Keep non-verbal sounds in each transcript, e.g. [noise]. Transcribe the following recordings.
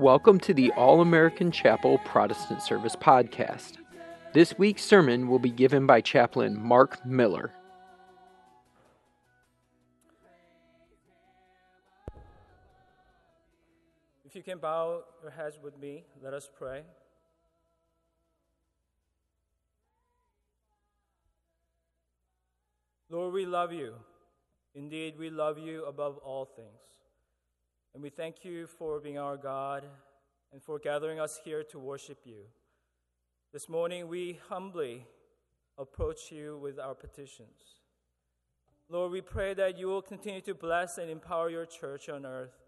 Welcome to the All American Chapel Protestant Service podcast. This week's sermon will be given by Chaplain Mark Miller. If you can bow your heads with me, let us pray. Lord, we love you. Indeed, we love you above all things. And we thank you for being our God and for gathering us here to worship you. This morning, we humbly approach you with our petitions. Lord, we pray that you will continue to bless and empower your church on earth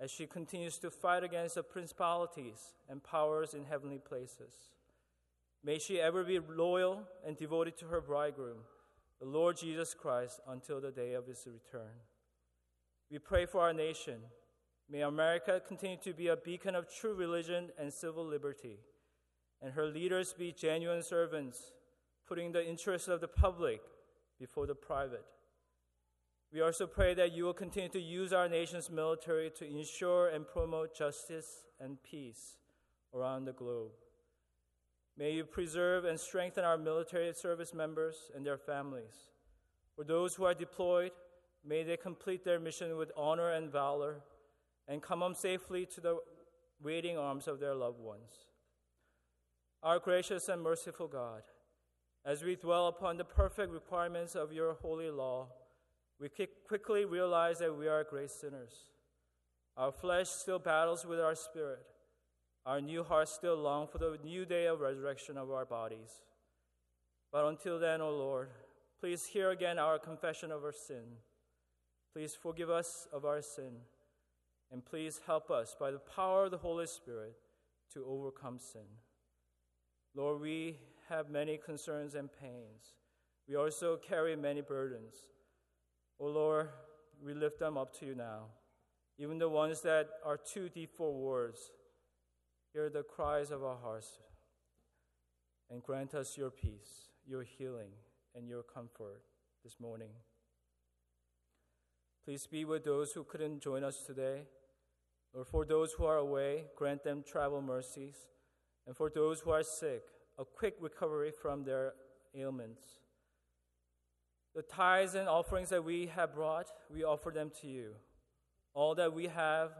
as she continues to fight against the principalities and powers in heavenly places. May she ever be loyal and devoted to her bridegroom, the Lord Jesus Christ, until the day of his return. We pray for our nation. May America continue to be a beacon of true religion and civil liberty, and her leaders be genuine servants, putting the interests of the public before the private. We also pray that you will continue to use our nation's military to ensure and promote justice and peace around the globe. May you preserve and strengthen our military service members and their families. For those who are deployed, may they complete their mission with honor and valor and come home safely to the waiting arms of their loved ones. Our gracious and merciful God, as we dwell upon the perfect requirements of your holy law, we quickly realize that we are great sinners. Our flesh still battles with our spirit. Our new hearts still long for the new day of resurrection of our bodies. But until then, O oh Lord, please hear again our confession of our sin. Please forgive us of our sin. And please help us by the power of the Holy Spirit to overcome sin. Lord, we have many concerns and pains. We also carry many burdens. O oh Lord, we lift them up to you now. Even the ones that are too deep for words, hear the cries of our hearts and grant us your peace, your healing, and your comfort this morning. Please be with those who couldn't join us today. Or for those who are away, grant them travel mercies. And for those who are sick, a quick recovery from their ailments. The tithes and offerings that we have brought, we offer them to you. All that we have,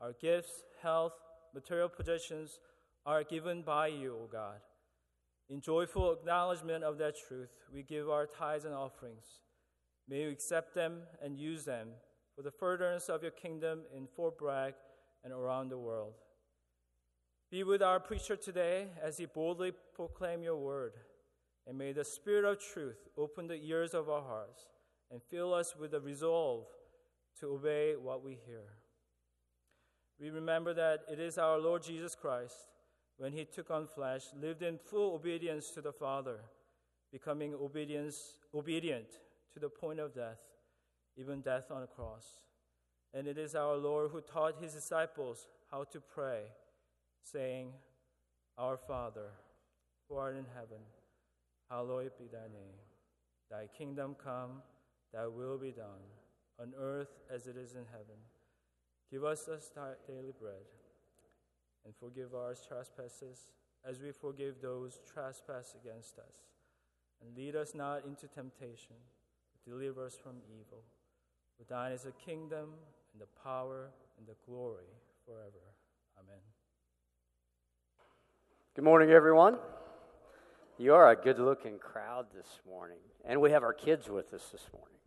our gifts, health, material possessions, are given by you, O God. In joyful acknowledgement of that truth, we give our tithes and offerings. May you accept them and use them for the furtherance of your kingdom in Fort Bragg and around the world. Be with our preacher today as he boldly proclaim your word. And may the Spirit of truth open the ears of our hearts and fill us with the resolve to obey what we hear. We remember that it is our Lord Jesus Christ, when he took on flesh, lived in full obedience to the Father, becoming obedience, obedient to the point of death, even death on a cross. And it is our Lord who taught his disciples how to pray, saying, Our Father, who art in heaven, hallowed be thy name. Thy kingdom come, thy will be done, on earth as it is in heaven. Give us this daily bread, and forgive our trespasses, as we forgive those trespass against us. And lead us not into temptation, but deliver us from evil. For thine is the kingdom, and the power, and the glory forever. Amen. Good morning, everyone. You are a good looking crowd this morning. And we have our kids with us this morning.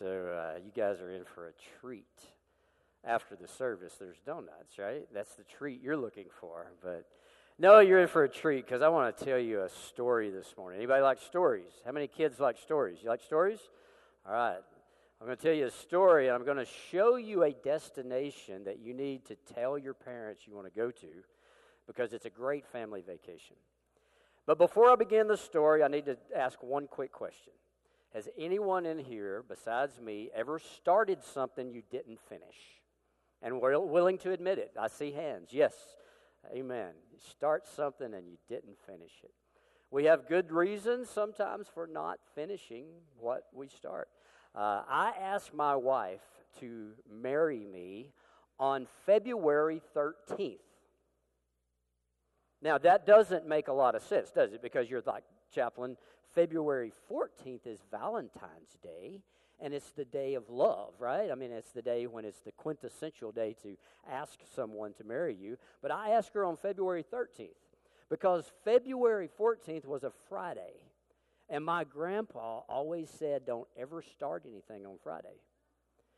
So uh, you guys are in for a treat. After the service, there's donuts, right? That's the treat you're looking for. But no, you're in for a treat because I want to tell you a story this morning. Anybody like stories? How many kids like stories? You like stories? All right. I'm going to tell you a story, and I'm going to show you a destination that you need to tell your parents you want to go to because it's a great family vacation. But before I begin the story, I need to ask one quick question. Has anyone in here, besides me, ever started something you didn't finish? And were willing to admit it? I see hands. Yes. Amen. You start something and you didn't finish it. We have good reasons sometimes for not finishing what we start. Uh, I asked my wife to marry me on February 13th Now, that doesn't make a lot of sense, does it? Because you're like, chaplain, February 14th is Valentine's Day, and it's the day of love, right? I mean, it's the day when it's the quintessential day to ask someone to marry you. But I asked her on February 13th because February 14th was a Friday. And my grandpa always said, don't ever start anything on Friday.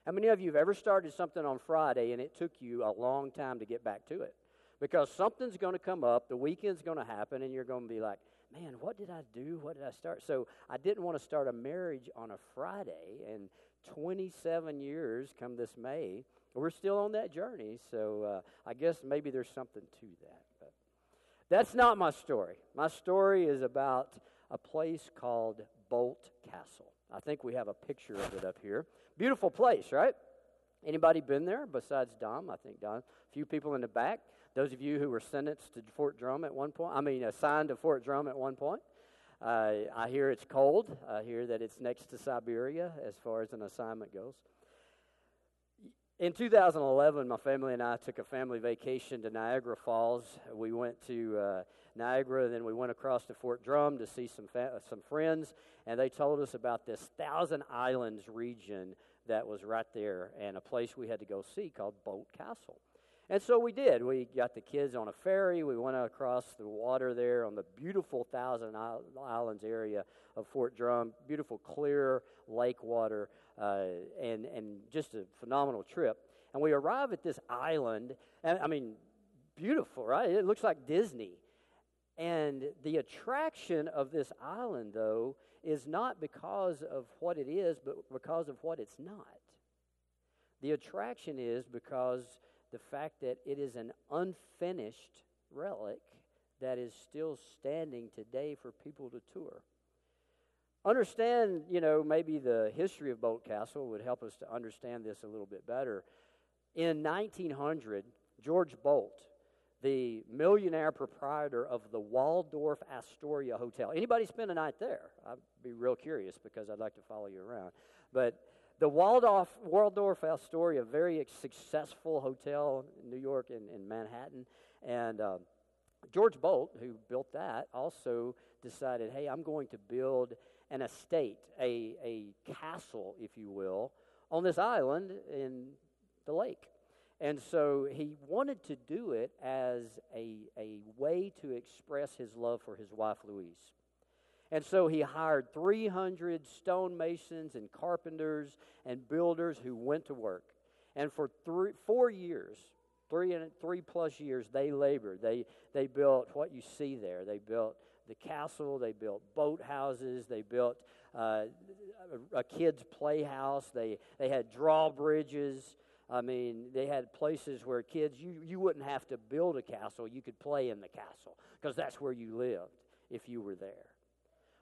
How many of you have ever started something on Friday and it took you a long time to get back to it? Because something's going to come up, the weekend's going to happen, and you're going to be like, man, what did I do? What did I start? So I didn't want to start a marriage on a Friday. And 27 years come this May, we're still on that journey. So uh, I guess maybe there's something to that. But that's not my story. My story is about a place called Boldt Castle. I think we have a picture of it up here. Beautiful place, right? Anybody been there besides Dom? I think Dom. A few people in the back. Those of you who were sentenced to Fort Drum at one point, I mean, assigned to Fort Drum at one point. Uh, I hear it's cold. I hear that it's next to Siberia as far as an assignment goes. In 2011, my family and I took a family vacation to Niagara Falls. We went to uh, Niagara, then we went across to Fort Drum to see some fa- some friends, and they told us about this Thousand Islands region that was right there, and a place we had to go see called Boldt Castle. And so we did. We got the kids on a ferry. We went across the water there on the beautiful Thousand Islands area of Fort Drum. Beautiful, clear lake water, uh, and and just a phenomenal trip. And we arrive at this island, and I mean, beautiful, right? It looks like Disney. And the attraction of this island, though, is not because of what it is, but because of what it's not. The attraction is because the fact that it is an unfinished relic that is still standing today for people to tour. Understand, you know, maybe the history of Boldt Castle would help us to understand this a little bit better. In 1900, George Boldt, the millionaire proprietor of the Waldorf Astoria Hotel. Anybody spend a night there? I'd be real curious because I'd like to follow you around. But the Waldorf, Waldorf Astoria, a very successful hotel in New York and in, in, Manhattan. And uh, George Boldt, who built that, also decided, hey, I'm going to build an estate, a, a castle, if you will, on this island in the lake. And so he wanted to do it as a, a way to express his love for his wife, Louise. And so he hired 300 stonemasons and carpenters and builders who went to work. And for three, four years, three, and, three plus years, they labored. They, they built what you see there. They built the castle, they built boat houses, they built uh, a, a kid's playhouse, they, they had drawbridges. I mean, they had places where kids, you, you wouldn't have to build a castle, you could play in the castle because that's where you lived if you were there.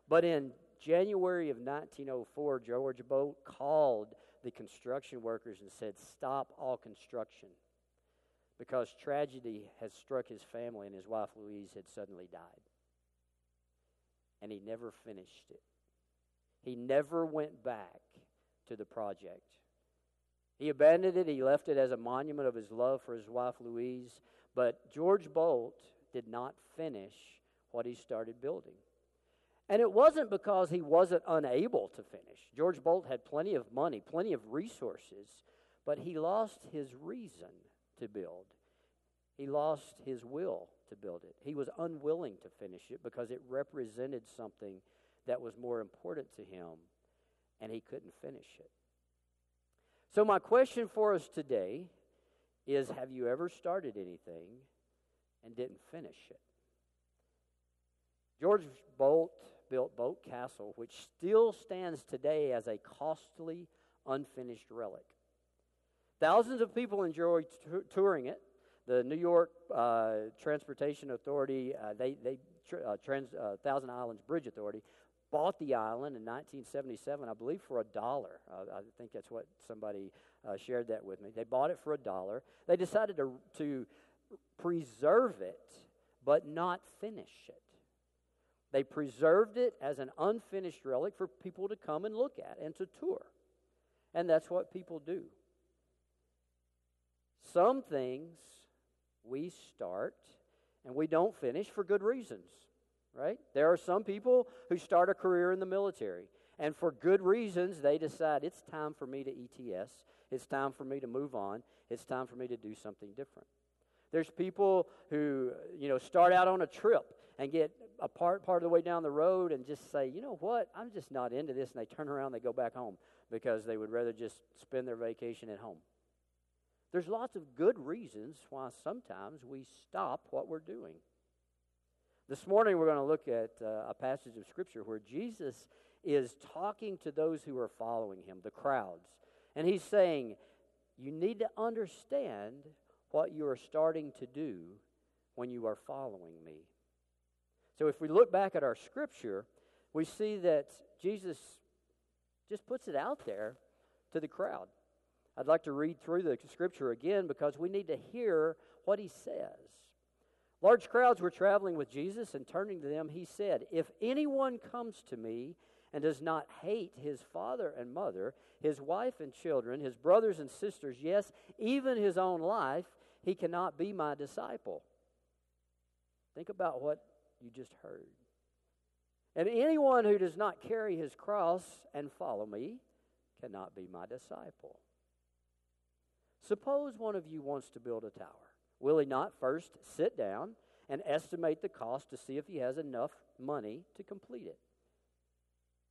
But in January of 1904, George Boldt called the construction workers and said, Stop all construction because tragedy had struck his family and his wife Louise had suddenly died. And he never finished it. He never went back to the project. He abandoned it, he left it as a monument of his love for his wife Louise. But George Boldt did not finish what he started building. And it wasn't because he wasn't unable to finish. George Boldt had plenty of money, plenty of resources, but he lost his reason to build. He lost his will to build it. He was unwilling to finish it because it represented something that was more important to him, and he couldn't finish it. So, my question for us today is Have you ever started anything and didn't finish it? George Boldt built Boldt Castle, which still stands today as a costly, unfinished relic. Thousands of people enjoy t- touring it. The New York uh, Transportation Authority, uh, they, they uh, Trans, uh, Thousand Islands Bridge Authority, bought the island in 1977, I believe, for a dollar. I think that's what somebody uh, shared that with me. They bought it for a dollar. They decided to, to preserve it, but not finish it. They preserved it as an unfinished relic for people to come and look at and to tour. And that's what people do. Some things we start And we don't finish for good reasons, right? There are some people who start a career in the military, and for good reasons, they decide it's time for me to ETS, it's time for me to move on, it's time for me to do something different. There's people who, you know, start out on a trip and get a part, part of the way down the road and just say, you know what, I'm just not into this. And they turn around, they go back home because they would rather just spend their vacation at home. There's lots of good reasons why sometimes we stop what we're doing. This morning, we're going to look at uh, a passage of Scripture where Jesus is talking to those who are following him, the crowds. And he's saying, You need to understand what you are starting to do when you are following me. So if we look back at our Scripture, we see that Jesus just puts it out there to the crowd. I'd like to read through the scripture again because we need to hear what he says. Large crowds were traveling with Jesus, and turning to them, he said, If anyone comes to me and does not hate his father and mother, his wife and children, his brothers and sisters, yes, even his own life, he cannot be my disciple. Think about what you just heard. And anyone who does not carry his cross and follow me cannot be my disciple. Suppose one of you wants to build a tower. Will he not first sit down and estimate the cost to see if he has enough money to complete it?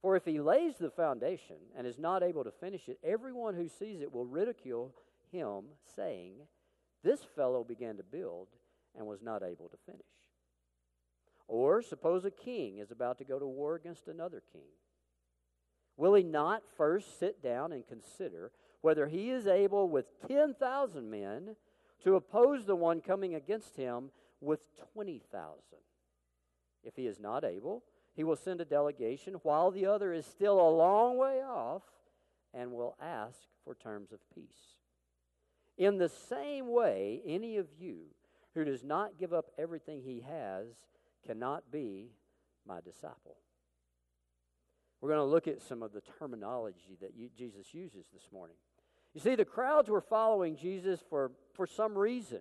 For if he lays the foundation and is not able to finish it, everyone who sees it will ridicule him, saying, This fellow began to build and was not able to finish. Or suppose a king is about to go to war against another king. Will he not first sit down and consider whether he is able with 10,000 men to oppose the one coming against him with 20,000. If he is not able, he will send a delegation while the other is still a long way off and will ask for terms of peace. In the same way, any of you who does not give up everything he has cannot be my disciple. We're going to look at some of the terminology that you, Jesus uses this morning. You see, the crowds were following Jesus for, for some reason.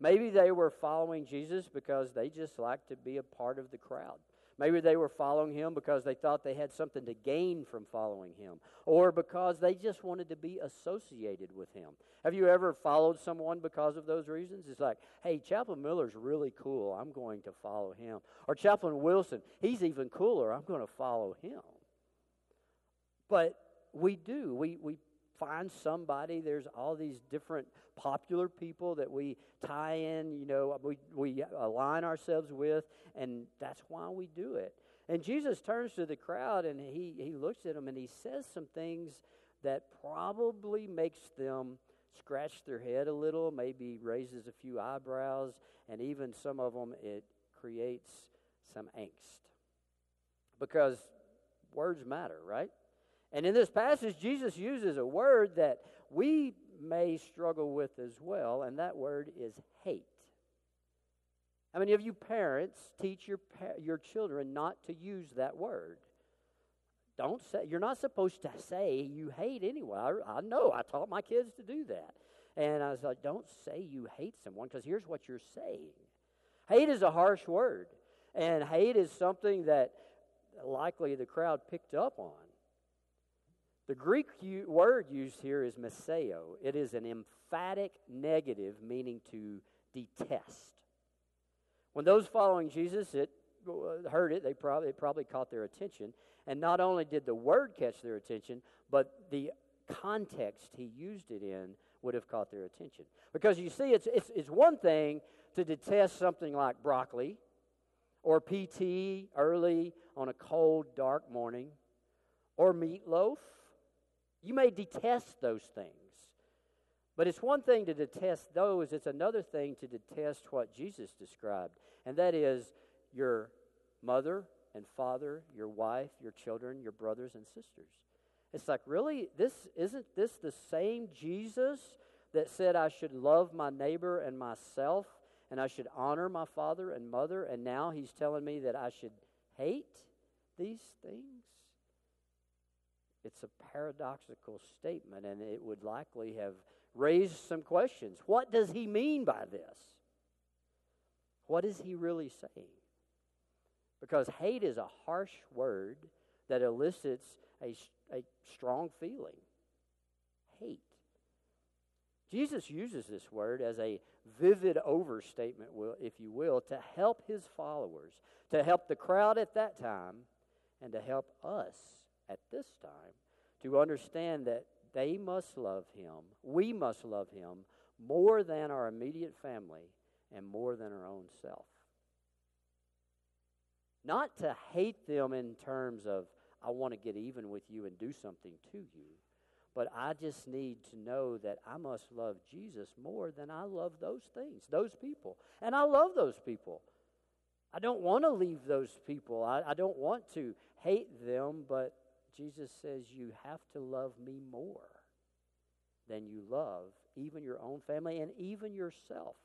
Maybe they were following Jesus because they just liked to be a part of the crowd. Maybe they were following him because they thought they had something to gain from following him, or because they just wanted to be associated with him. Have you ever followed someone because of those reasons? It's like, hey, Chaplain Miller's really cool. I'm going to follow him. Or Chaplain Wilson, he's even cooler. I'm going to follow him. But we do. We, we find somebody. There's all these different popular people that we tie in, you know, we, we align ourselves with, and that's why we do it. And Jesus turns to the crowd and he, he looks at them and he says some things that probably makes them scratch their head a little, maybe raises a few eyebrows, and even some of them it creates some angst. Because words matter, right? And in this passage, Jesus uses a word that we may struggle with as well, and that word is hate. How many of you parents teach your, your children not to use that word? Don't say, you're not supposed to say you hate anyone. I, I know, I taught my kids to do that. And I was like, don't say you hate someone because here's what you're saying. Hate is a harsh word, and hate is something that likely the crowd picked up on. The Greek word used here is miseo. It is an emphatic negative meaning to detest. When those following Jesus it, uh, heard it, they probably, it probably caught their attention. And not only did the word catch their attention, but the context he used it in would have caught their attention. Because you see, it's, it's, it's one thing to detest something like broccoli or PT early on a cold, dark morning or meatloaf you may detest those things. But it's one thing to detest those, it's another thing to detest what Jesus described, and that is your mother and father, your wife, your children, your brothers and sisters. It's like, really? This isn't this the same Jesus that said I should love my neighbor and myself and I should honor my father and mother and now he's telling me that I should hate these things? It's a paradoxical statement, and it would likely have raised some questions. What does he mean by this? What is he really saying? Because hate is a harsh word that elicits a, a strong feeling. Hate. Jesus uses this word as a vivid overstatement, if you will, to help his followers, to help the crowd at that time, and to help us at this time to understand that they must love him, we must love him more than our immediate family and more than our own self. Not to hate them in terms of, I want to get even with you and do something to you, but I just need to know that I must love Jesus more than I love those things, those people. And I love those people. I don't want to leave those people. I, I don't want to hate them, but Jesus says you have to love me more than you love even your own family and even yourself.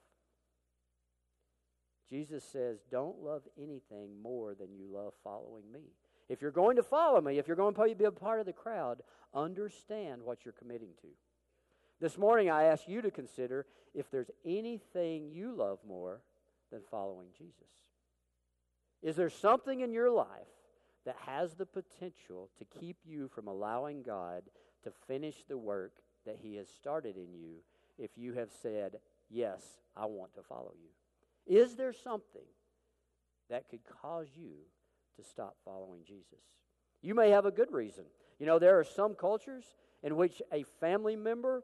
Jesus says, Don't love anything more than you love following me. If you're going to follow me, if you're going to be a part of the crowd, understand what you're committing to. This morning, I ask you to consider if there's anything you love more than following Jesus. Is there something in your life that has the potential to keep you from allowing God to finish the work that He has started in you if you have said, Yes, I want to follow you? Is there something that could cause you to stop following Jesus? You may have a good reason. You know, there are some cultures in which a family member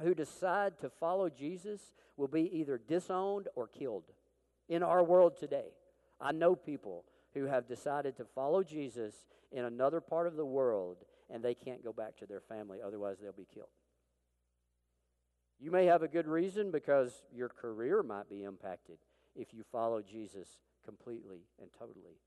who decide to follow Jesus will be either disowned or killed. In our world today, I know people who have decided to follow Jesus in another part of the world and they can't go back to their family, otherwise, they'll be killed. You may have a good reason because your career might be impacted if you follow Jesus completely and totally.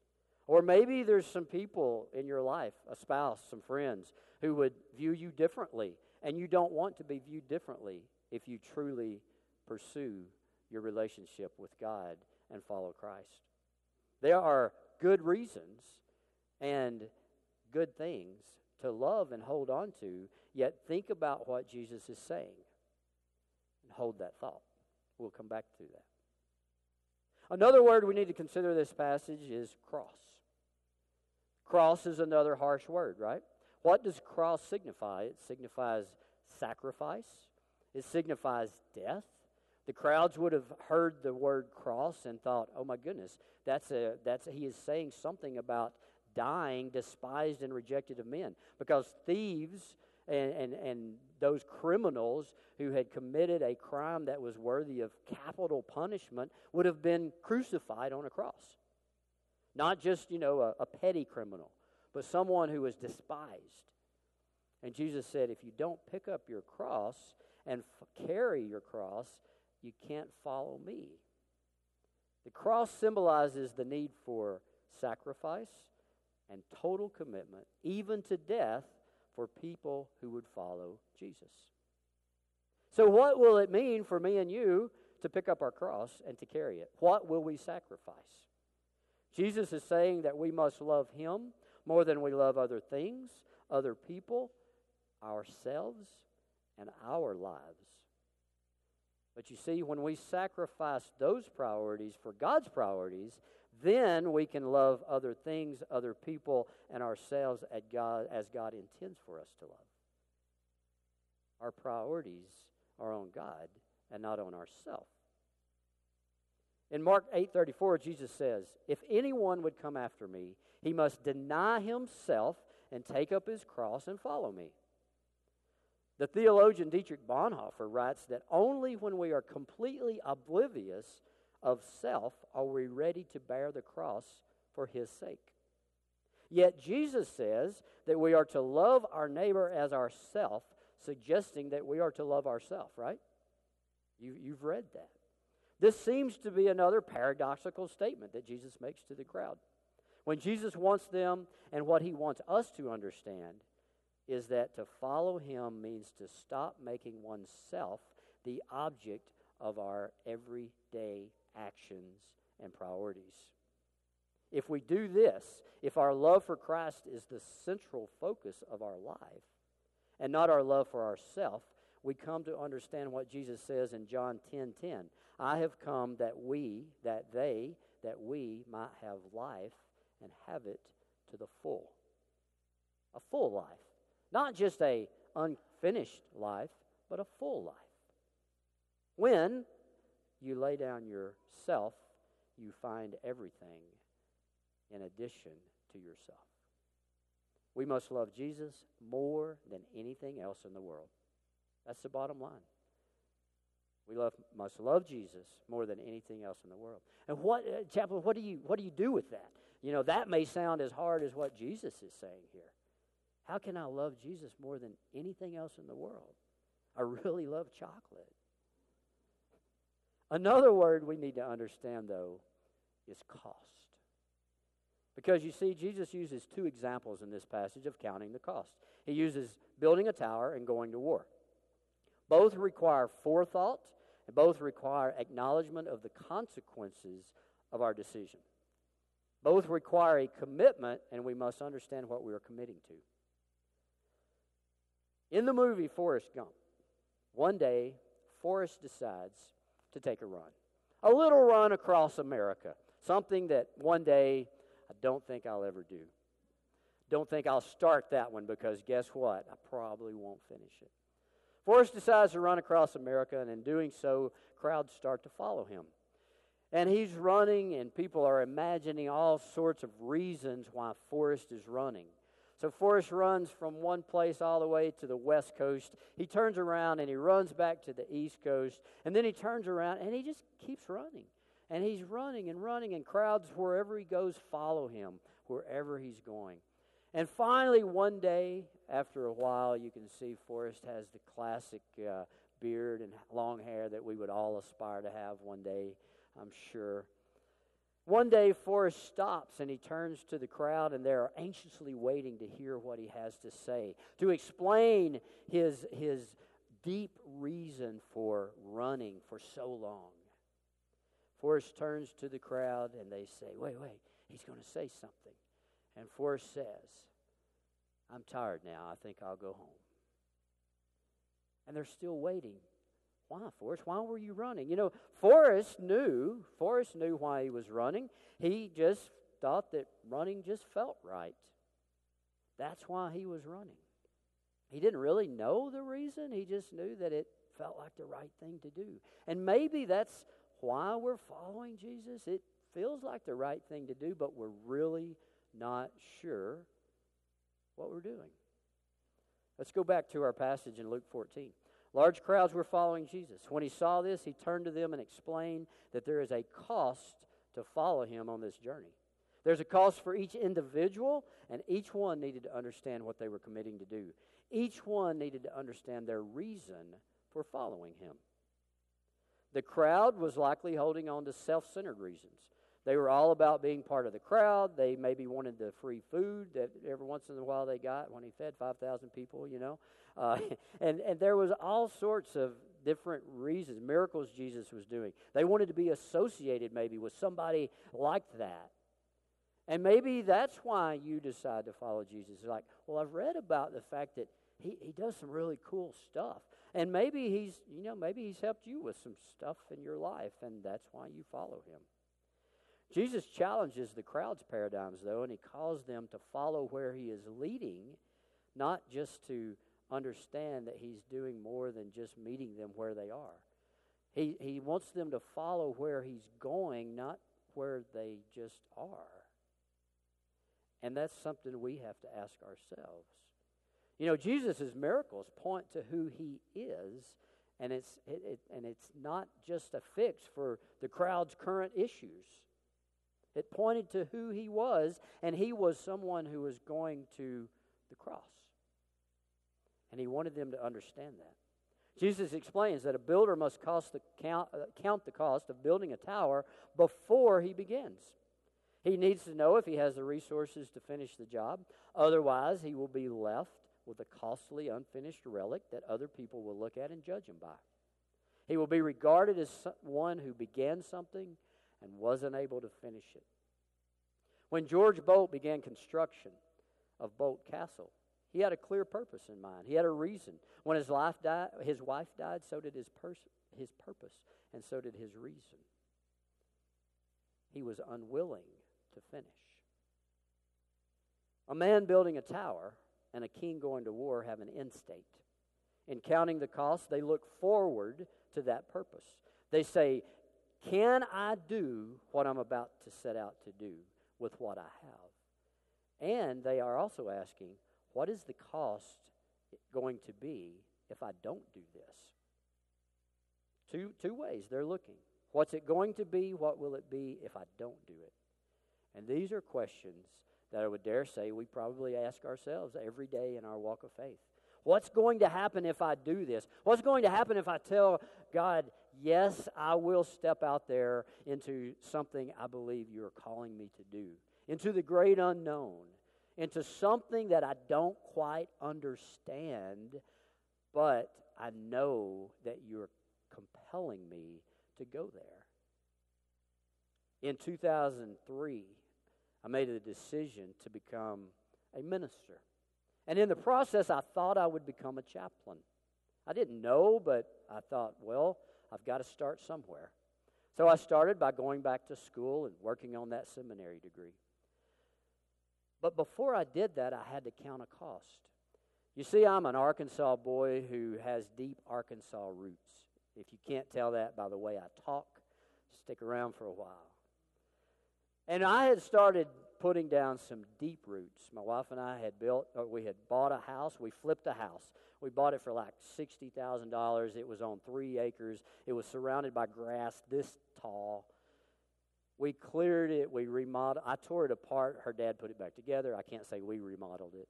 Or maybe there's some people in your life, a spouse, some friends, who would view you differently, and you don't want to be viewed differently if you truly pursue your relationship with God and follow Christ. There are good reasons and good things to love and hold on to, yet think about what Jesus is saying and hold that thought. We'll come back to that. Another word we need to consider this passage is cross. Cross is another harsh word, right? What does cross signify? It signifies sacrifice, it signifies death. The crowds would have heard the word cross and thought, "Oh my goodness, that's a that's a, he is saying something about dying despised and rejected of men." Because thieves and, and, and those criminals who had committed a crime that was worthy of capital punishment would have been crucified on a cross. Not just, you know, a, a petty criminal, but someone who was despised. And Jesus said, if you don't pick up your cross and f- carry your cross, you can't follow me. The cross symbolizes the need for sacrifice and total commitment, even to death, for people who would follow Jesus. So, what will it mean for me and you to pick up our cross and to carry it? What will we sacrifice? Jesus is saying that we must love Him more than we love other things, other people, ourselves, and our lives. But you see, when we sacrifice those priorities for God's priorities, then we can love other things, other people, and ourselves God, as God intends for us to love. Our priorities are on God and not on ourselves. In Mark 8:34 Jesus says, "If anyone would come after me, he must deny himself and take up his cross and follow me." The theologian Dietrich Bonhoeffer writes that only when we are completely oblivious of self are we ready to bear the cross for his sake. Yet Jesus says that we are to love our neighbor as ourself, suggesting that we are to love ourself, right? You, you've read that. This seems to be another paradoxical statement that Jesus makes to the crowd. When Jesus wants them and what he wants us to understand is that to follow him means to stop making oneself the object of our everyday actions and priorities. If we do this, if our love for Christ is the central focus of our life and not our love for ourselves, we come to understand what Jesus says in John 10 10. I have come that we, that they, that we might have life and have it to the full. A full life. Not just a unfinished life, but a full life. When you lay down yourself, you find everything in addition to yourself. We must love Jesus more than anything else in the world. That's the bottom line. We love, must love Jesus more than anything else in the world. And what, uh, chaplain, what do you what do you do with that? You know that may sound as hard as what Jesus is saying here. How can I love Jesus more than anything else in the world? I really [laughs] love chocolate. Another word we need to understand, though, is cost. Because you see, Jesus uses two examples in this passage of counting the cost. He uses building a tower and going to war. Both require forethought, and both require acknowledgement of the consequences of our decision. Both require a commitment, and we must understand what we are committing to. In the movie Forrest Gump, one day, Forrest decides to take a run. A little run across America. Something that one day I don't think I'll ever do. Don't think I'll start that one because guess what? I probably won't finish it. Forrest decides to run across America, and in doing so, crowds start to follow him. And he's running, and people are imagining all sorts of reasons why Forrest is running. So Forrest runs from one place all the way to the west coast. He turns around and he runs back to the east coast. And then he turns around and he just keeps running. And he's running and running, and crowds wherever he goes follow him, wherever he's going. And finally, one day, after a while, you can see Forrest has the classic uh, beard and long hair that we would all aspire to have one day, I'm sure. One day, Forrest stops and he turns to the crowd, and they're anxiously waiting to hear what he has to say, to explain his, his deep reason for running for so long. Forrest turns to the crowd, and they say, Wait, wait, he's going to say something. And Forrest says, I'm tired now. I think I'll go home. And they're still waiting why, Forrest? Why were you running? You know, Forrest knew, Forrest knew why he was running. He just thought that running just felt right. That's why he was running. He didn't really know the reason, he just knew that it felt like the right thing to do. And maybe that's why we're following Jesus. It feels like the right thing to do, but we're really not sure what we're doing. Let's go back to our passage in Luke 14. Large crowds were following Jesus. When he saw this, he turned to them and explained that there is a cost to follow him on this journey. There's a cost for each individual, and each one needed to understand what they were committing to do. Each one needed to understand their reason for following him. The crowd was likely holding on to self centered reasons. They were all about being part of the crowd. They maybe wanted the free food that every once in a while they got when he fed 5,000 people, you know. Uh, [laughs] and, and there was all sorts of different reasons, miracles Jesus was doing. They wanted to be associated maybe with somebody like that. And maybe that's why you decide to follow Jesus. Like, well, I've read about the fact that he, he does some really cool stuff. And maybe he's, you know, maybe he's helped you with some stuff in your life, and that's why you follow him. Jesus challenges the crowd's paradigms, though, and he calls them to follow where he is leading, not just to understand that he's doing more than just meeting them where they are. He, he wants them to follow where he's going, not where they just are. And that's something we have to ask ourselves. You know, Jesus' miracles point to who he is, and it's, it, it, and it's not just a fix for the crowd's current issues. It pointed to who he was, and he was someone who was going to the cross. And he wanted them to understand that. Jesus explains that a builder must cost the count, uh, count the cost of building a tower before he begins. He needs to know if he has the resources to finish the job. Otherwise, he will be left with a costly, unfinished relic that other people will look at and judge him by. He will be regarded as one who began something and wasn't able to finish it. When George Boldt began construction of Boldt Castle, He had a clear purpose in mind. He had a reason. When his life died, his wife died, so did his pers- his purpose, and so did his reason. He was unwilling to finish. A man building a tower and a king going to war have an end state. In counting the cost, they look forward to that purpose. They say, Can I do what I'm about to set out to do with what I have? And they are also asking, What is the cost going to be if I don't do this? Two, two ways they're looking. What's it going to be? What will it be if I don't do it? And these are questions that I would dare say we probably ask ourselves every day in our walk of faith. What's going to happen if I do this? What's going to happen if I tell God, yes, I will step out there into something I believe you're calling me to do, into the great unknown, into something that I don't quite understand, but I know that you're compelling me to go there. In 2003, I made a decision to become a minister. And in the process, I thought I would become a chaplain. I didn't know, but I thought, well, I've got to start somewhere. So I started by going back to school and working on that seminary degree. But before I did that, I had to count a cost. You see, I'm an Arkansas boy who has deep Arkansas roots. If you can't tell that by the way I talk, stick around for a while. And I had started putting down some deep roots. My wife and I had built, or we had bought a house. We flipped a house. We bought it for like $60,000. It was on three acres. It was surrounded by grass this tall. We cleared it. We remodeled. I tore it apart. Her dad put it back together. I can't say we remodeled it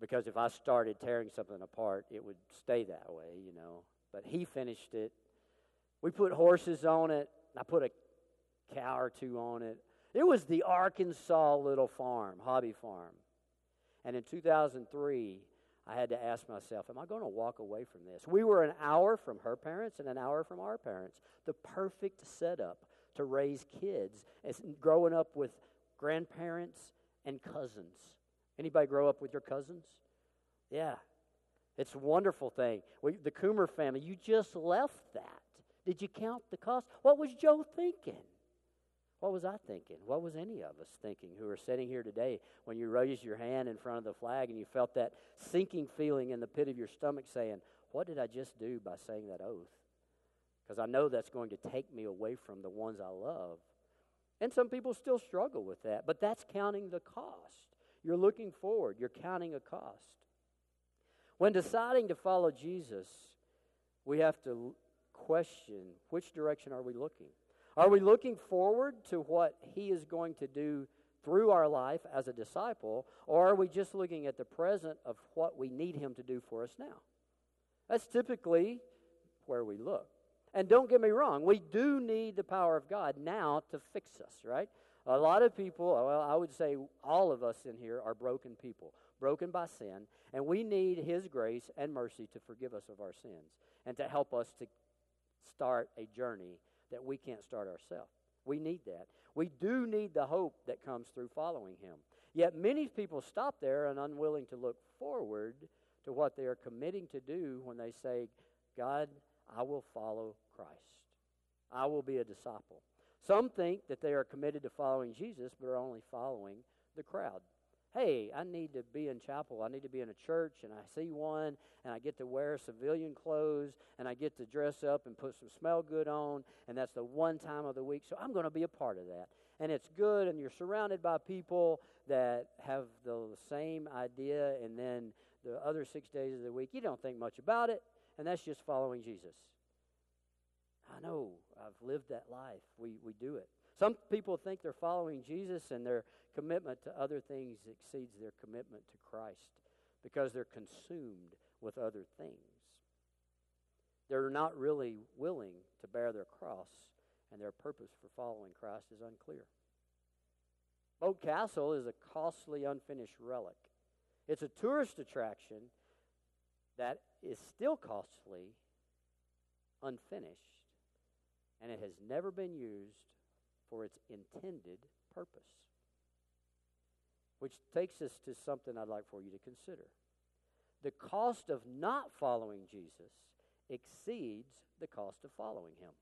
because if I started tearing something apart, it would stay that way, you know. But he finished it. We put horses on it. I put a cow or two on it. It was the Arkansas little farm, hobby farm. And in 2003, I had to ask myself, am I going to walk away from this? We were an hour from her parents and an hour from our parents. The perfect setup to raise kids as growing up with grandparents and cousins. Anybody grow up with your cousins? Yeah. It's a wonderful thing. We, the Coomer family, you just left that. Did you count the cost? What was Joe thinking? What was I thinking? What was any of us thinking who are sitting here today when you raised your hand in front of the flag and you felt that sinking feeling in the pit of your stomach saying, What did I just do by saying that oath? Because I know that's going to take me away from the ones I love. And some people still struggle with that, but that's counting the cost. You're looking forward, you're counting a cost. When deciding to follow Jesus, we have to question which direction are we looking? Are we looking forward to what He is going to do through our life as a disciple, or are we just looking at the present of what we need Him to do for us now? That's typically where we look. And don't get me wrong, we do need the power of God now to fix us, right? A lot of people, well, I would say all of us in here are broken people, broken by sin, and we need His grace and mercy to forgive us of our sins and to help us to start a journey that we can't start ourselves. We need that. We do need the hope that comes through following Him. Yet many people stop there and unwilling to look forward to what they are committing to do when they say, God, I will follow Christ. I will be a disciple. Some think that they are committed to following Jesus, but are only following the crowd hey, I need to be in chapel. I need to be in a church, and I see one, and I get to wear civilian clothes, and I get to dress up and put some smell good on, and that's the one time of the week. So I'm going to be a part of that. And it's good, and you're surrounded by people that have the same idea, and then the other six days of the week, you don't think much about it, and that's just following Jesus. I know. I've lived that life. We, we do it. Some people think they're following Jesus and their commitment to other things exceeds their commitment to Christ because they're consumed with other things. They're not really willing to bear their cross, and their purpose for following Christ is unclear. Moat Castle is a costly, unfinished relic. It's a tourist attraction that is still costly, unfinished, and it has never been used for its intended purpose. Which takes us to something I'd like for you to consider. The cost of not following Jesus exceeds the cost of following him.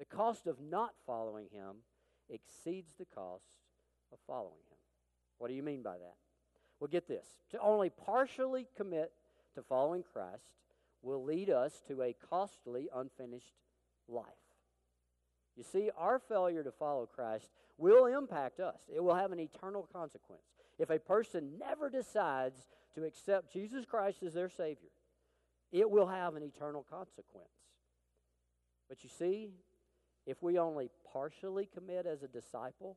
The cost of not following him exceeds the cost of following him. What do you mean by that? Well, get this. To only partially commit to following Christ will lead us to a costly, unfinished life. You see, our failure to follow Christ will impact us, it will have an eternal consequence. If a person never decides to accept Jesus Christ as their Savior, it will have an eternal consequence. But you see, if we only partially commit as a disciple,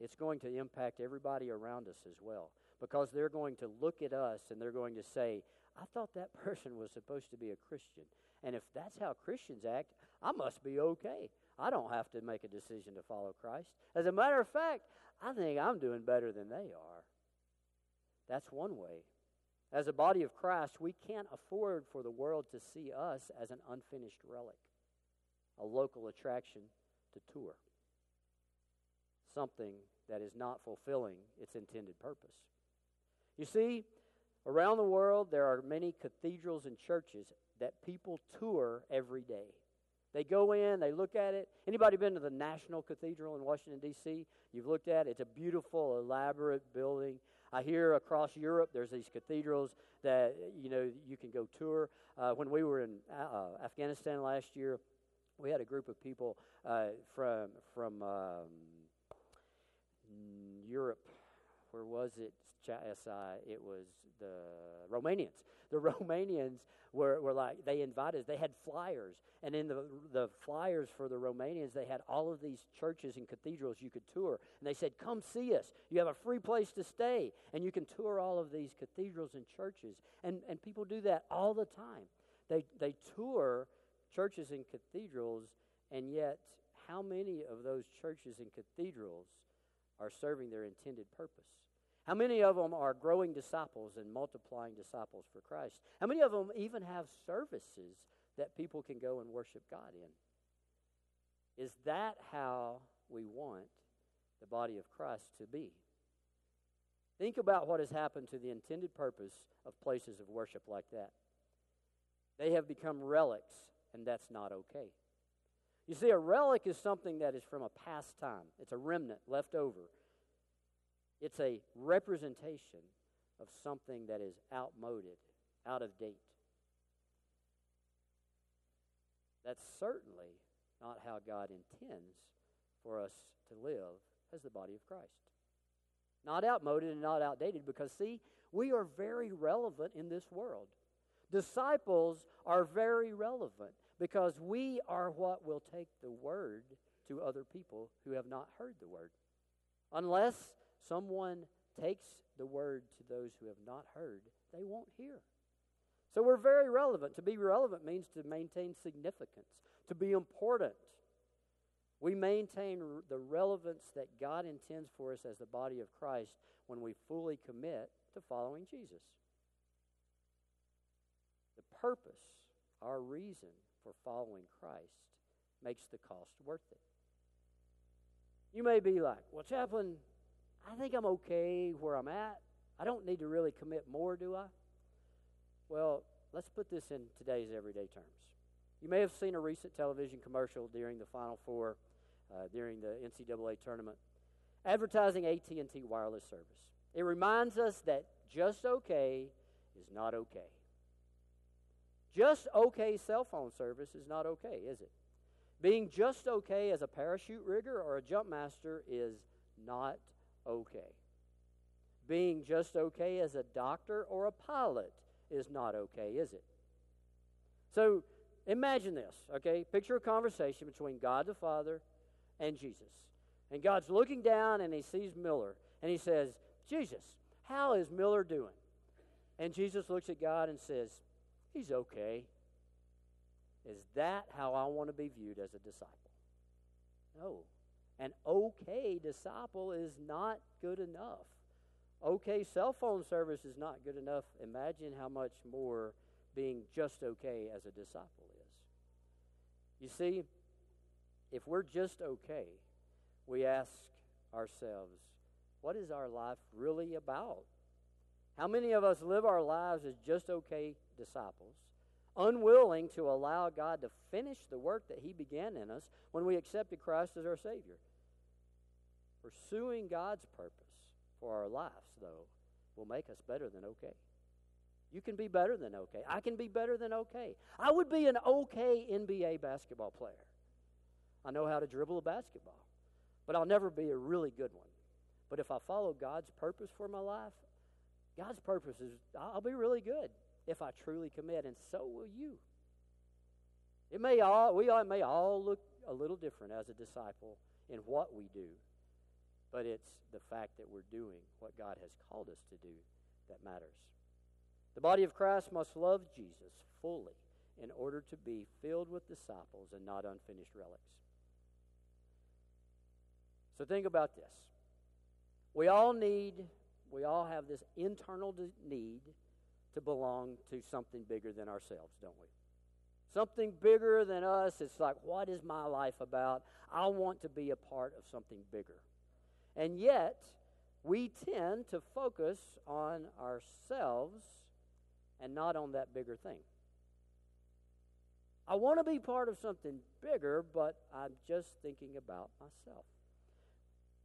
it's going to impact everybody around us as well because they're going to look at us and they're going to say, I thought that [laughs] person was supposed to be a Christian. And if that's how Christians act, I must be okay. I don't have to make a decision to follow Christ. As a matter of fact, I think I'm doing better than they are. That's one way. As a body of Christ, we can't afford for the world to see us as an unfinished relic, a local attraction to tour, something that is not fulfilling its intended purpose. You see, around the world, there are many cathedrals and churches that people tour every day. They go in, they look at it. Anybody been to the National Cathedral in Washington D.C.? You've looked at it. It's a beautiful, elaborate building. I hear across Europe there's these cathedrals that you know you can go tour. Uh, when we were in uh, Afghanistan last year, we had a group of people uh, from from um, Europe. Where was it? SI? It was the Romanians. [laughs] The Romanians were, were like, they invited, they had flyers. And in the, the flyers for the Romanians, they had all of these churches and cathedrals you could tour. And they said, Come see us. You have a free place to stay. And you can tour all of these cathedrals and churches. And, and people do that all the time. They, they tour churches and cathedrals, and yet, how many of those churches and cathedrals are serving their intended purpose? How many of them are growing disciples and multiplying disciples for Christ? How many of them even have services that people can go and worship God in? Is that how we want the body of Christ to be? Think about what has happened to the intended purpose of places of worship like that. They have become relics, and that's not okay. You see, a relic is something that is from a past time, it's a remnant left over it's a representation of something that is outmoded, out of date. That's certainly not how God intends for us to live as the body of Christ. Not outmoded and not outdated because, see, we are very relevant in this world. Disciples are very relevant because we are what will take the word to other people who have not heard the word. Unless someone takes the word to those who have not heard, they won't hear. So we're very relevant. To be relevant means to maintain significance, to be important. We maintain the relevance that God intends for us as the body of Christ when we fully commit to following Jesus. The purpose, our reason for following Christ, makes the cost worth it. You may be like, well, chaplain, I think I'm okay where I'm at. I don't need to really commit more, do I? Well, let's put this in today's everyday terms. You may have seen a recent television commercial during the Final Four, uh, during the NCAA tournament, advertising AT&T wireless service. It reminds us that just okay is not okay. Just okay cell phone service is not okay, is it? Being just okay as a parachute rigger or a jump master is not okay. Being just okay as a doctor or a pilot is not okay, is it? So imagine this, okay? Picture a conversation between God the Father and Jesus. And God's looking down and he sees Miller and he says, Jesus, how is Miller doing? And Jesus looks at God and says, He's okay. Is that how I want to be viewed as a disciple? No. An okay disciple is not good enough. Okay cell phone service is not good enough. Imagine how much more being just okay as a disciple is. You see, if we're just okay, we ask ourselves, What is our life really about? How many of us live our lives as just okay disciples, unwilling to allow God to finish the work that He began in us when we accepted Christ as our Savior? Pursuing God's purpose for our lives, though, will make us better than okay. You can be better than okay. I can be better than okay. I would be an okay NBA basketball player. I know how to dribble a basketball, but I'll never be a really good one. But if I follow God's purpose for my life, God's purpose is I'll be really good if I truly commit, and so will you. It may all we all, may all look a little different as a disciple in what we do, but it's the fact that we're doing what God has called us to do that matters. The body of Christ must love Jesus fully in order to be filled with disciples and not unfinished relics. So think about this. We all need, we all have this internal need to belong to something bigger than ourselves, don't we? Something bigger than us. It's like, what is my life about? I want to be a part of something bigger. And yet, we tend to focus on ourselves and not on that bigger thing. I want to be part of something bigger, but I'm just thinking about myself.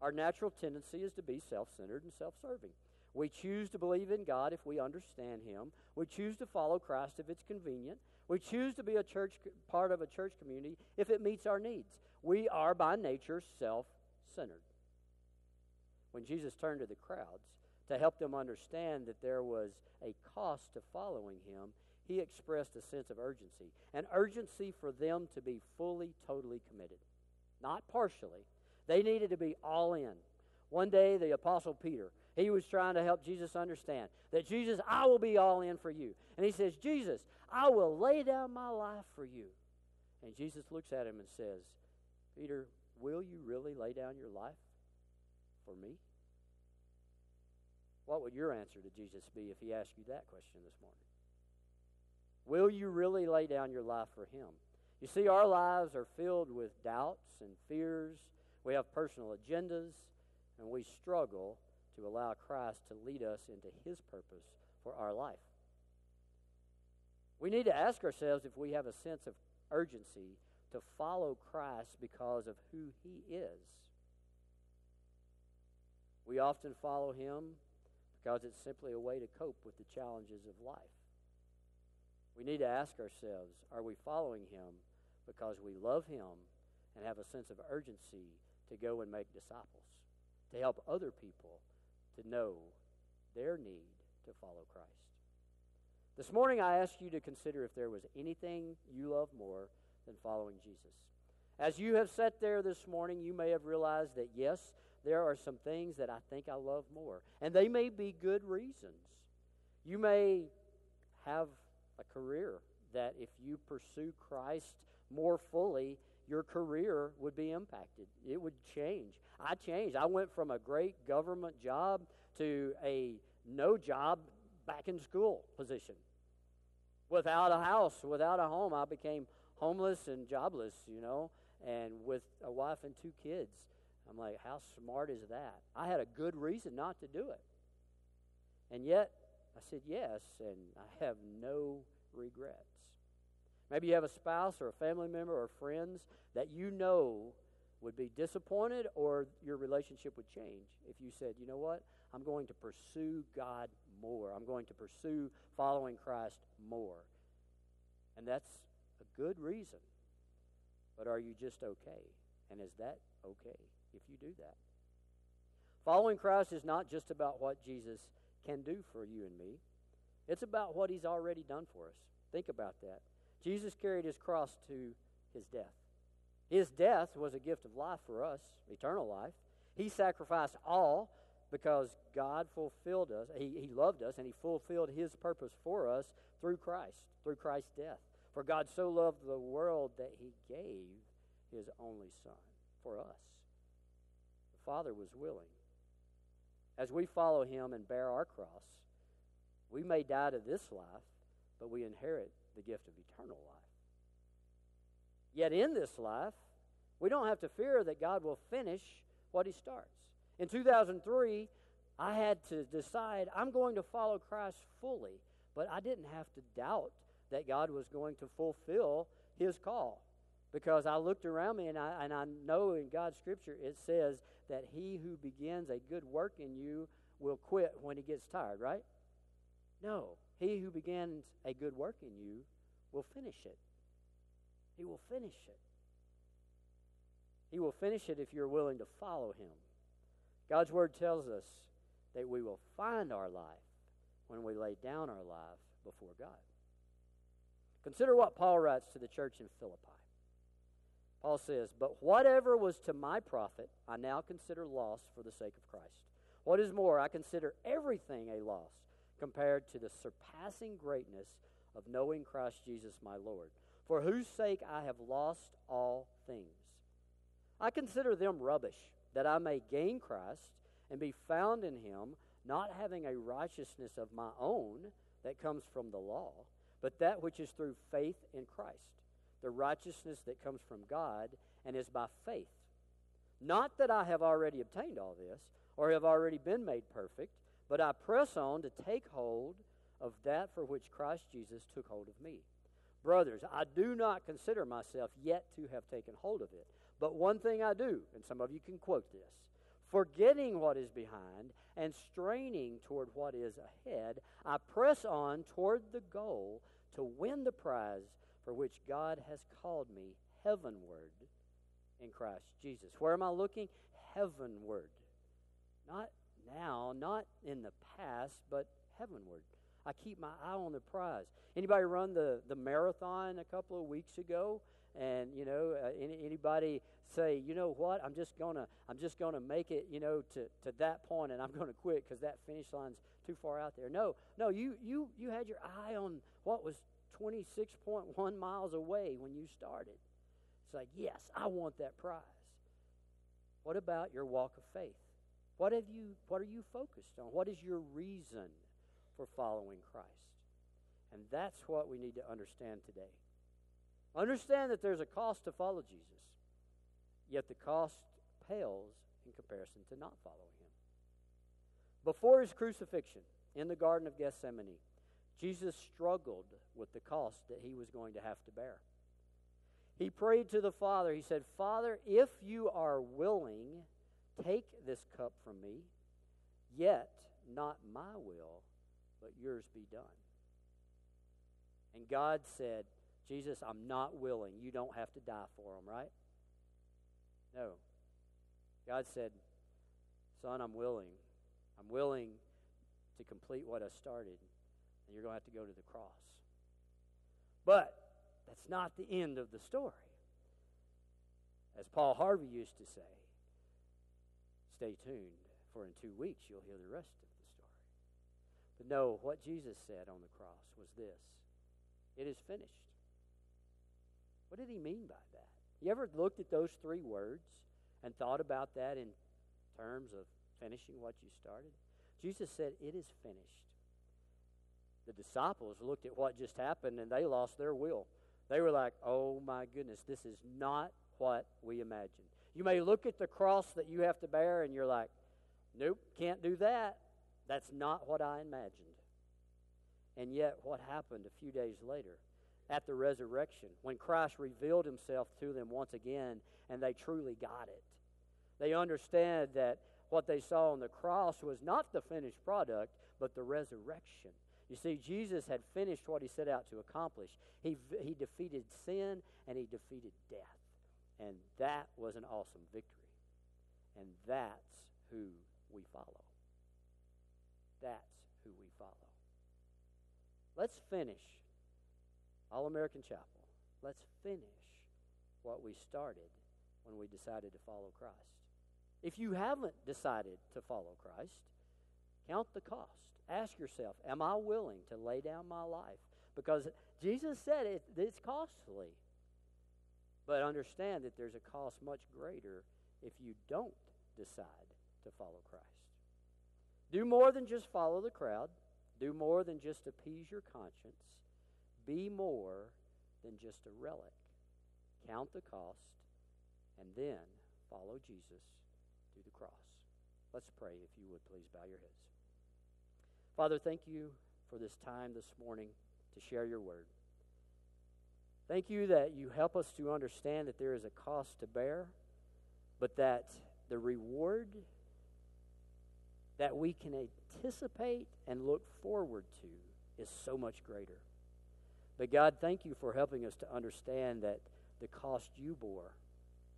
Our natural tendency is to be self centered and self serving. We choose to believe in God if we understand Him. We choose to follow Christ if it's convenient. We choose to be a church part of a church community if it meets our needs. We are by nature self centered. When Jesus turned to the crowds to help them understand that there was a cost to following Him, He expressed a sense of urgency an urgency for them to be fully, totally committed, not partially they needed to be all in. One day, the Apostle Peter, he was trying to help Jesus understand that Jesus, I will be all in for you. And he says, Jesus, I will lay down my life for you. And Jesus looks at him and says, Peter, will you really lay down your life for me? What would your answer to Jesus be if he asked you that question this morning? Will you really lay down your life for him? You see, our lives are filled with doubts and fears we have personal agendas, and we struggle to allow Christ to lead us into His purpose for our life. We need to ask ourselves if we have a sense of urgency to follow Christ because of who He is. We often follow Him because it's simply a way to cope with the challenges of life. We need to ask ourselves are we following Him because we love Him and have a sense of urgency to go and make disciples, to help other people to know their need to follow Christ. This morning, I ask you to consider if there was anything you love more than following Jesus. As you have sat there this morning, you may have realized that yes, there are some things that I think I love more, and they may be good reasons. You may have a career that if you pursue Christ more fully, your career would be impacted. It would change. I changed. I went from a great government job to a no job back in school position. Without a house, without a home, I became homeless and jobless, you know, and with a wife and two kids. I'm like, how smart is that? I had a good reason not to do it. And yet, I said yes, and I have no regrets. Maybe you have a spouse or a family member or friends that you know would be disappointed or your relationship would change if you said, you know what? I'm going to pursue God more. I'm going to pursue following Christ more. And that's a good reason. But are you just okay? And is that okay if you do that? Following Christ is not just about what Jesus can do for you and me, it's about what he's already done for us. Think about that. Jesus carried his cross to his death. His death was a gift of life for us, eternal life. He sacrificed all because God fulfilled us. He, he loved us and He fulfilled His purpose for us through Christ, through Christ's death. For God so loved the world that He gave His only Son for us. The Father was willing. As we follow Him and bear our cross, we may die to this life, but we inherit the gift of eternal life. Yet in this life, we don't have to fear that God will finish what He starts. In 2003, I had to decide I'm going to follow Christ fully, but I didn't have to doubt that God was going to fulfill his call because I looked around me and I, and I know in God's scripture it says that he who begins a good work in you will quit when he gets tired, right? No. He who begins a good work in you will finish it. He will finish it. He will finish it if you're willing to follow him. God's word tells us that we will find our life when we lay down our life before God. Consider what Paul writes to the church in Philippi. Paul says, But whatever was to my profit, I now consider loss for the sake of Christ. What is more, I consider everything a loss compared to the surpassing greatness of knowing Christ Jesus my Lord, for whose sake I have lost all things. I consider them rubbish, that I may gain Christ and be found in him, not having a righteousness of my own that comes from the law, but that which is through faith in Christ, the righteousness that comes from God and is by faith. Not that I have already obtained all this, or have already been made perfect, but I press on to take hold of that for which Christ Jesus took hold of me. Brothers, I do not consider myself yet to have taken hold of it. But one thing I do, and some of you can quote this forgetting what is behind and straining toward what is ahead, I press on toward the goal to win the prize for which God has called me heavenward in Christ Jesus. Where am I looking? Heavenward. Not now, not in the past, but heavenward. I keep my eye on the prize. Anybody run the, the marathon a couple of weeks ago? And you know, uh, any, anybody say, you know what? I'm just gonna I'm just gonna make it, you know, to, to that point, and I'm gonna quit because that finish line's too far out there. No, no, you you you had your eye on what was 26.1 miles away when you started. It's like, yes, I want that prize. What about your walk of faith? What have you what are you focused on? What is your reason for following Christ? And that's what we need to understand today. Understand that there's a cost to follow Jesus, yet the cost pales in comparison to not following him. Before his crucifixion in the Garden of Gethsemane, Jesus struggled with the cost that he was going to have to bear. He prayed to the Father. He said, Father, if you are willing, take this cup from me, yet not my will, but yours be done. And God said, Jesus, I'm not willing. You don't have to die for them, right? No. God said, Son, I'm willing. I'm willing to complete what I started, and you're going to have to go to the cross. But that's not the end of the story. As Paul Harvey used to say, stay tuned, for in two weeks you'll hear the rest of. But no, what Jesus said on the cross was this it is finished. What did he mean by that? You ever looked at those three words and thought about that in terms of finishing what you started? Jesus said, It is finished. The disciples looked at what just happened and they lost their will. They were like, Oh my goodness, this is not what we imagined. You may look at the cross that you have to bear and you're like, Nope, can't do that. That's not what I imagined. And yet, what happened a few days later? at the resurrection when Christ revealed himself to them once again and they truly got it. They understand that what they saw on the cross was not the finished product, but the resurrection. You see, Jesus had finished what he set out to accomplish. He, he defeated sin and he defeated death. And that was an awesome victory. And that's who we follow. That's who we follow. Let's finish all American Chapel, let's finish what we started when we decided to follow Christ. If you haven't decided to follow Christ, count the cost. Ask yourself, am I willing to lay down my life? Because Jesus said it, it's costly. But understand that there's a cost much greater if you don't decide to follow Christ. Do more than just follow the crowd. Do more than just appease your conscience. Be more than just a relic. Count the cost and then follow Jesus to the cross. Let's pray, if you would please bow your heads. Father, thank you for this time this morning to share your word. Thank you that you help us to understand that there is a cost to bear, but that the reward that we can anticipate and look forward to is so much greater. But God, thank you for helping us to understand that the cost you bore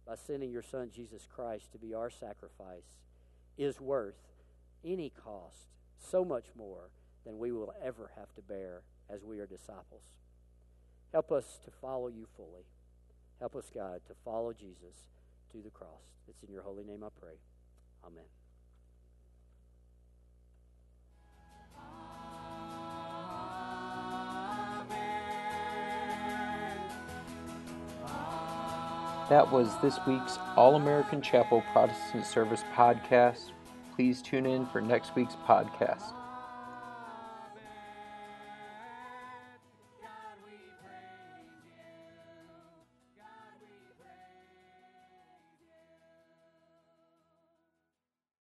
by sending your Son, Jesus Christ, to be our sacrifice is worth any cost so much more than we will ever have to bear as we are disciples. Help us to follow you fully. Help us, God, to follow Jesus to the cross. It's in your holy name I pray. Amen. That was this week's All American Chapel Protestant Service podcast. Please tune in for next week's podcast.